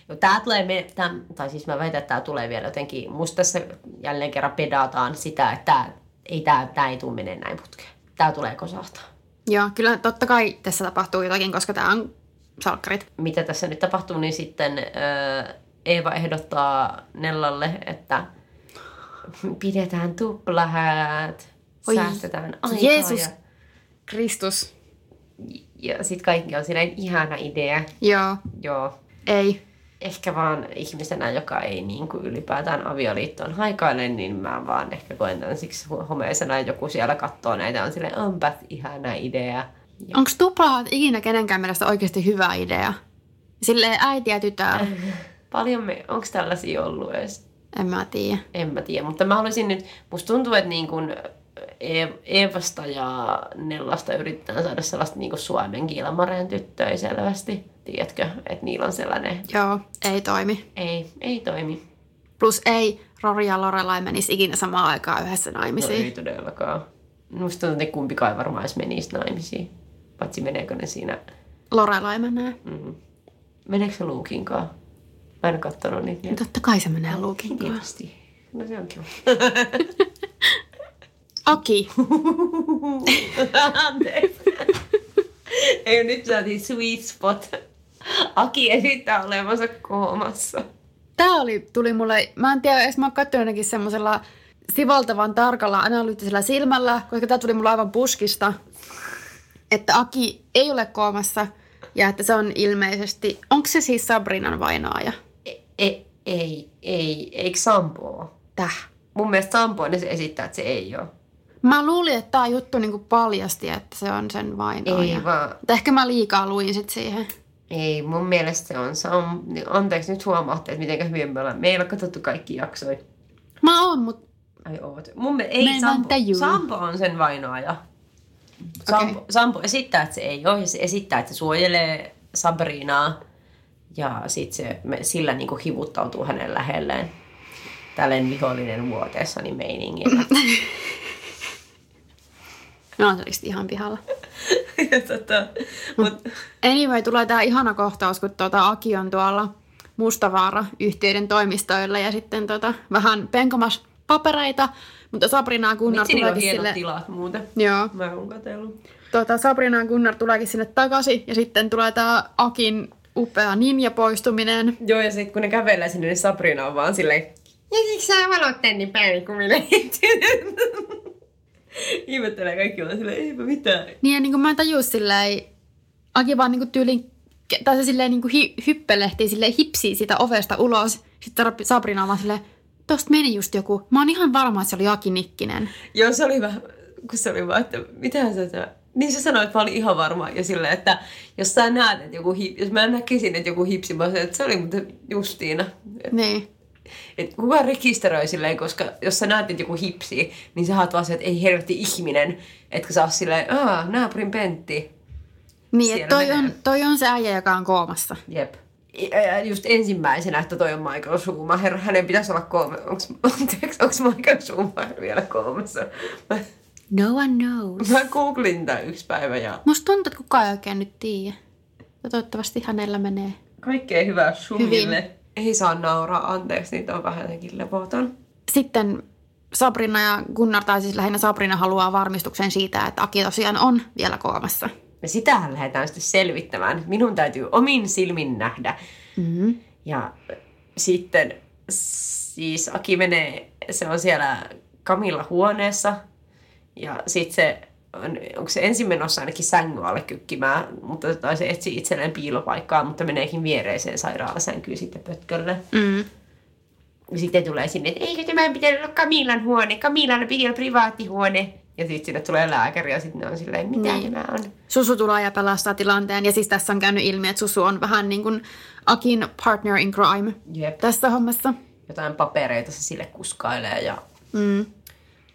No, tää tulee, me, tämän, tai siis mä väitän, että tää tulee vielä jotenkin, musta tässä jälleen kerran pedataan sitä, että tää, ei tää, tää ei tule menee näin putkeen. Tää tulee kosahtaa. Joo, kyllä totta kai tässä tapahtuu jotakin, koska tämä on salkkarit. Mitä tässä nyt tapahtuu, niin sitten Eeva ehdottaa Nellalle, että pidetään tuplahäät, Oi, säästetään aikaa. Jeesus Ja, Kristus. ja sitten kaikki on silleen ihana idea. Joo, Joo, ei. Ehkä vaan ihmisenä, joka ei niin kuin ylipäätään avioliittoon haikaile, niin mä vaan ehkä koen tämän siksi homeisena, joku siellä katsoo näitä on silleen, onpas ihana idea. Onko tuplahat ikinä kenenkään mielestä oikeasti hyvä idea? Silleen äiti ja tytär. paljon me, onko tällaisia ollut edes? En mä tiedä. En mä tiedä, mutta mä haluaisin nyt, musta tuntuu, että niin kuin E- Eevasta ja Nellasta yritetään saada sellaista niin kuin Suomen Kilmaren tyttöä selvästi. Tiedätkö, että niillä on sellainen, Joo, ei toimi. ei, ei toimi. Plus ei Rory ja Lorelai menisi ikinä samaan aikaan yhdessä No naimisiin. ei todellakaan. Musta tuntuu, että kumpikaan ei varmaan edes menisi naimisiin. Paitsi meneekö ne siinä, Lorelai menee. mm. meneekö se Luukinkaan? Mä en ole kattonut niitä. Totta kai se menee Luukin kanssa. Tietysti. No se on kiva. Aki. Ei nyt saatiin sweet spot. Aki esittää olevansa koomassa. Tää oli, tuli mulle, mä en tiedä, edes mä oon katsonut jotenkin semmoisella sivaltavan tarkalla analyyttisellä silmällä, koska tää tuli mulle aivan puskista, että Aki ei ole koomassa ja että se on ilmeisesti, onko se siis Sabrinan vainoaja? Ei, ei, ei, ei, eikö Sampo Täh. Mun mielestä Sampo ne se esittää, että se ei ole. Mä luulin, että tämä juttu niinku paljasti, että se on sen vainoaja. Ei vaan. Mutta ehkä mä liikaa luin sit siihen. Ei, mun mielestä se on Sam... Anteeksi, nyt huomaatte, että miten hyvin me ollaan. Me ei ole katsottu kaikki jaksoja. Mä oon, mutta Ai oot. Mun me, ei Sampo. Sampo on sen vainoaja. Sampo, Okei. Sampo esittää, että se ei ole, ja se esittää, että se suojelee Sabrinaa. Ja sit se me, sillä niinku hivuttautuu hänen lähelleen. Tälleen vihollinen vuoteessani meiningillä. mä oon selvästi ihan pihalla. ja tota, mut, Anyway, tulee tää ihana kohtaus, kun tuota Aki on tuolla Mustavaara yhtiöiden toimistoilla ja sitten tota, vähän penkomas papereita, mutta Sabrina Gunnar vitsi, niillä on tuleekin hienot sille... tilat muuten. Joo. Mä oon katsellut. Tota, Sabrina Gunnar tuleekin sinne takaisin ja sitten tulee tää Akin upea ninja poistuminen. Joo, ja sitten kun ne kävelee sinne, niin Sabrina on vaan silleen... Ja siksi sä valot tänne minä Ihmettelee kaikki on silleen, eipä mitään. Niin ja niin kuin mä en tajua silleen, Aki vaan niin kuin tyyliin, tai se silleen niin kuin hi, hyppelehtii silleen hipsii sitä ovesta ulos. Sitten Sabrina on vaan silleen, tosta meni just joku. Mä oon ihan varma, että se oli Aki Nikkinen. Joo, se oli vähän, kun se oli vaan, että mitähän se tämä... Niin se sanoi, että mä olin ihan varma. Ja silleen, että jos sä näet, että joku hip, jos mä näkisin, että joku hipsi, mä sanoin, että se oli muuten Justiina. Niin. Et kuka rekisteröi silleen, koska jos sä näet, että joku hipsi, niin sä haat vaan se, että ei helvetti ihminen. Etkö sä oot silleen, aah, naapurin Pentti. Niin, että toi menee. on, toi on se äijä, joka on koomassa. Jep. Ja just ensimmäisenä, että toi on Michael Schumacher. Hänen pitäisi olla koome. Onks Michael Schumacher vielä koomassa? No one knows. mä googlin tän yksi päivä ja Musta tuntuu, että kukaan ei oikein nyt tiedä. Ja toivottavasti hänellä menee. kaikkea hyvää Schumille. Ei saa nauraa, anteeksi, niitä on vähän jotenkin levoton. Sitten Sabrina ja Gunnar, tai siis lähinnä Sabrina haluaa varmistuksen siitä, että Aki tosiaan on vielä koomassa. Ja sitähän lähdetään sitten selvittämään. Minun täytyy omin silmin nähdä. Mm-hmm. Ja sitten siis Aki menee, se on siellä Kamilla huoneessa. Ja sitten se onko se ensin menossa ainakin sängyn alle kykkimään, mutta tai se etsii itselleen piilopaikkaa, mutta meneekin viereiseen sairaalasänkyyn sitten pötkölle. Mm. Sitten tulee sinne, että eikö tämä pitänyt olla Kamilan huone, Kamilalla piti olla privaattihuone. Ja sitten sinne tulee lääkäri ja sitten ne on silleen, mitä Niin. tämä on? Susu tulee ja pelastaa tilanteen. Ja siis tässä on käynyt ilmi, että Susu on vähän niin kuin Akin partner in crime Jep. tässä hommassa. Jotain papereita se sille kuskailee ja Mm.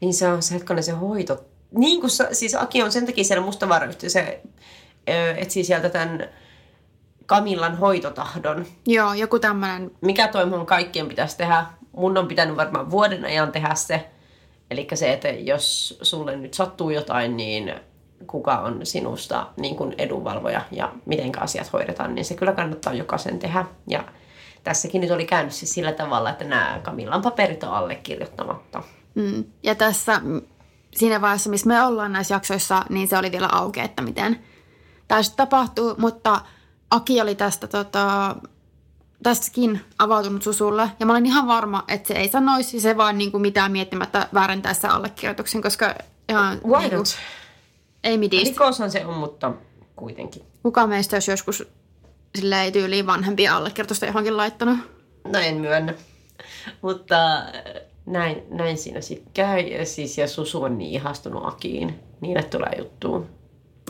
Niin se on se hetkonen se hoito. Niin kuin siis Aki on sen takia siellä ö, etsii sieltä tämän Kamillan hoitotahdon. Joo, joku tämmöinen. Mikä toi mun kaikkien pitäisi tehdä? Mun on pitänyt varmaan vuoden ajan tehdä se. Eli se, että jos sulle nyt sattuu jotain, niin kuka on sinusta niin kuin edunvalvoja ja miten asiat hoidetaan, niin se kyllä kannattaa jokaisen tehdä. Ja tässäkin nyt oli käynyt siis sillä tavalla, että nämä Kamillan paperit on allekirjoittamatta. Mm. Ja tässä siinä vaiheessa, missä me ollaan näissä jaksoissa, niin se oli vielä auki, että miten tämä tapahtuu. Mutta Aki oli tästä tota, tästäkin avautunut Susulle. Ja mä olen ihan varma, että se ei sanoisi se vaan niin kuin mitään miettimättä väärentäessä allekirjoituksen, koska ihan, Why niin kuin, not? ei midistä. Rikoshan se on, mutta kuitenkin. Kuka meistä olisi joskus silleen tyyliin vanhempia allekirjoitusta johonkin laittanut? No en myönnä. Mutta näin, näin siinä sitten käy. Ja, siis, ja Susu on niin ihastunut Akiin. Niille tulee juttuun.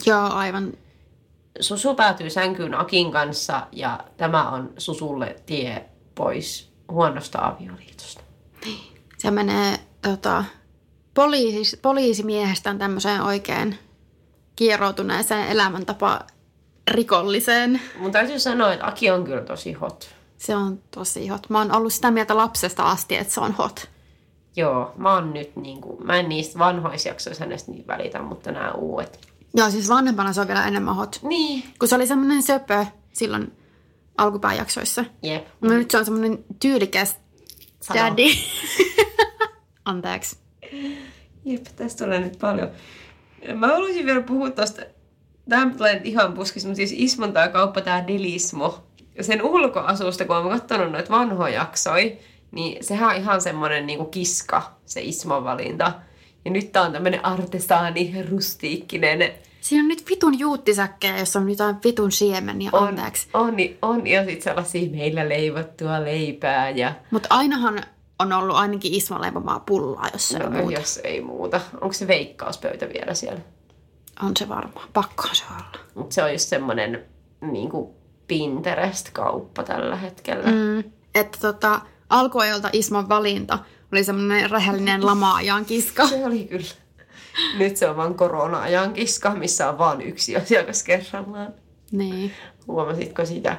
Joo, aivan. Susu päätyy sänkyyn Akin kanssa ja tämä on Susulle tie pois huonosta avioliitosta. Se menee tota, poliisis, poliisimiehestään tämmöiseen oikein kieroutuneeseen elämäntapa rikolliseen. Mun täytyy sanoa, että Aki on kyllä tosi hot. Se on tosi hot. Mä oon ollut sitä mieltä lapsesta asti, että se on hot. Joo, mä oon nyt niinku, mä en niistä vanhoisjaksoissa hänestä niin välitä, mutta nämä uudet. Joo, siis vanhempana se on vielä enemmän hot. Niin. Kun se oli semmoinen söpö silloin alkupääjaksoissa. Jep. No nyt se on semmoinen tyylikäs Sano. daddy. Anteeksi. Jep, tästä tulee nyt paljon. Mä haluaisin vielä puhua tosta, tämä tulee ihan puskissa, mutta siis Ismon tää kauppa, tää Delismo. Ja sen ulkoasusta, kun olen katsonut noita vanhoja jaksoja, niin sehän on ihan semmonen niinku kiska, se Ismon valinta. Ja nyt tää on tämmönen artesaani, rustiikkinen. Siinä on nyt vitun juuttisäkkejä, jossa on jotain vitun siemeniä, On, anteeksi. on, on, ja sit sellaisia meillä leivottua leipää ja Mutta ainahan on ollut ainakin Ismo leipomaa pullaa, jos se no, on muuta. jos ei muuta. Onko se veikkauspöytä vielä siellä? On se varmaan. Pakkohan se olla. Mutta se on just semmonen niinku Pinterest-kauppa tällä hetkellä. Mm. Että tota, alkuajalta Ismon valinta oli semmoinen rehellinen lama-ajan kiska. Se oli kyllä. Nyt se on vaan korona-ajan kiska, missä on vaan yksi asiakas kerrallaan. Niin. Huomasitko sitä?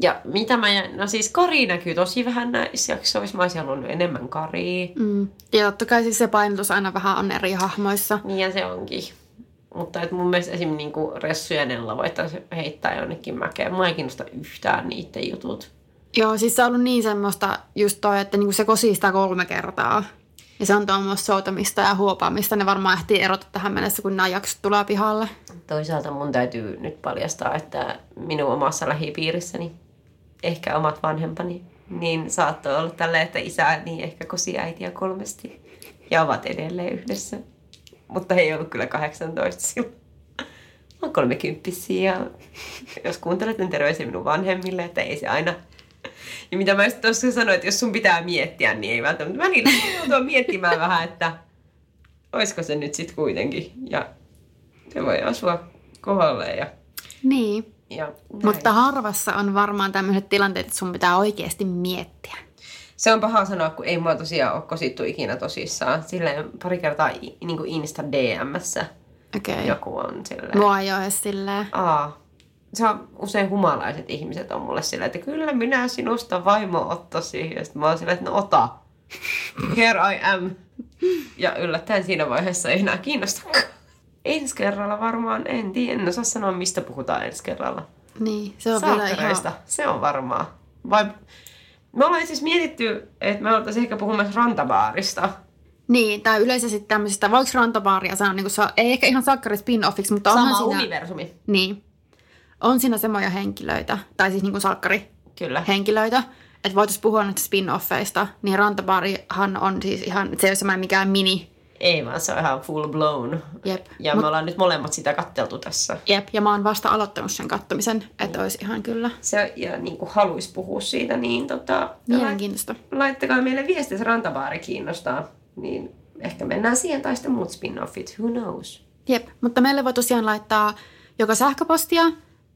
Ja mitä mä... jä- No siis Kari näkyy tosi vähän näissä jaksoissa. Mä olisin halunnut enemmän Karia. Mm. Ja totta kai siis se painotus aina vähän on eri hahmoissa. Niin ja se onkin. Mutta et mun mielestä esim. Niinku Ressu ja Nella voitaisiin heittää jonnekin mäkeen. Mua ei kiinnosta yhtään niiden jutut. Joo, siis se on ollut niin semmoista just toi, että niinku se kosii sitä kolme kertaa. Ja se on tuommoista soutamista ja huopaamista. Ne varmaan ehtii erota tähän mennessä, kun nämä jaksot tulee pihalle. Toisaalta mun täytyy nyt paljastaa, että minun omassa lähipiirissäni, ehkä omat vanhempani, niin saattoi olla tällä, että isä niin ehkä kosi äitiä kolmesti. Ja ovat edelleen yhdessä. Mutta he ei ollut kyllä 18 silloin. Mä oon kolmekymppisiä ja jos kuuntelet, niin terveisiä minun vanhemmille, että ei se aina... Ja mitä mä just tuossa sanoin, että jos sun pitää miettiä, niin ei välttämättä. Mä niin joutua miettimään vähän, että olisiko se nyt sitten kuitenkin. Ja se voi asua kohdalleen ja, Niin. ja näin. Mutta harvassa on varmaan tämmöiset tilanteet, että sun pitää oikeasti miettiä. Se on paha sanoa, kun ei mua tosiaan ole kosittu ikinä tosissaan. Silleen pari kertaa niin kuin Insta DMssä Okei. Okay. joku on silleen. Mua ei ole silleen. Aa. Se on usein humalaiset ihmiset on mulle silleen, että kyllä minä sinusta vaimo ottaisin. Ja sitten mä oon silleen, että no ota. Here I am. Ja yllättäen siinä vaiheessa ei enää kiinnostakaan. Ensi kerralla varmaan, en tiedä, en osaa sanoa mistä puhutaan ensi kerralla. Niin, se on vielä ihan... se on varmaa. Vai... Me ollaan siis mietitty, että me oltaisiin ehkä puhumassa rantabaarista. Niin, tai yleisesti tämmöisistä, voiko rantobaaria sanoa, niin kuin, ei ehkä ihan sakkari spin-offiksi, mutta onhan Sama siinä... universumi. Niin. On siinä semmoja henkilöitä, tai siis niin kuin salkkari Kyllä. henkilöitä, että voitaisiin puhua nyt spin-offeista, niin rantabaarihan on siis ihan, se ei ole semmoinen mikään mini, Ei vaan se on ihan full blown. Jep. Ja Mut- me ollaan nyt molemmat sitä katteltu tässä. jep, ja mä oon vasta aloittanut sen kattomisen, että olisi ihan kyllä Se, ja niin kuin haluaisi puhua siitä, niin tota, mielenkiintoista. laittakaa meille viestiä, jos rantabaari kiinnostaa. Niin ehkä mennään siihen tai sitten muut spin-offit, who knows. Jep, mutta meille voi tosiaan laittaa joko sähköpostia,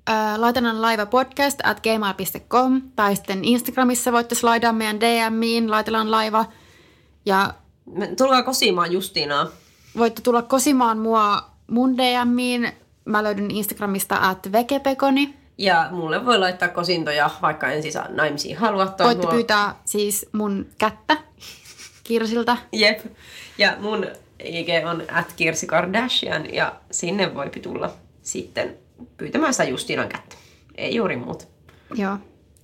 ää, laitetaan laiva podcast at gmail.com, tai sitten Instagramissa voitte slaidaa meidän DMiin, laitellaan laiva, ja Me tullaan kosimaan Justinaa. voitte tulla kosimaan mua mun DMiin, mä löydyn Instagramista at vekepekoni. Ja mulle voi laittaa kosintoja, vaikka en siis naimisiin halua. Voitte mua- pyytää siis mun kättä Kirsiltä. Jep. Ja mun IG on at Kirsi Kardashian ja sinne voi tulla sitten pyytämään sitä Justinan kättä. Ei juuri muuta. Joo.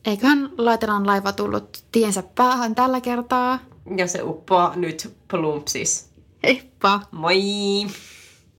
Eiköhän laitetaan laiva tullut tiensä päähän tällä kertaa. Ja se uppoaa nyt plumpsis. Heippa! Moi!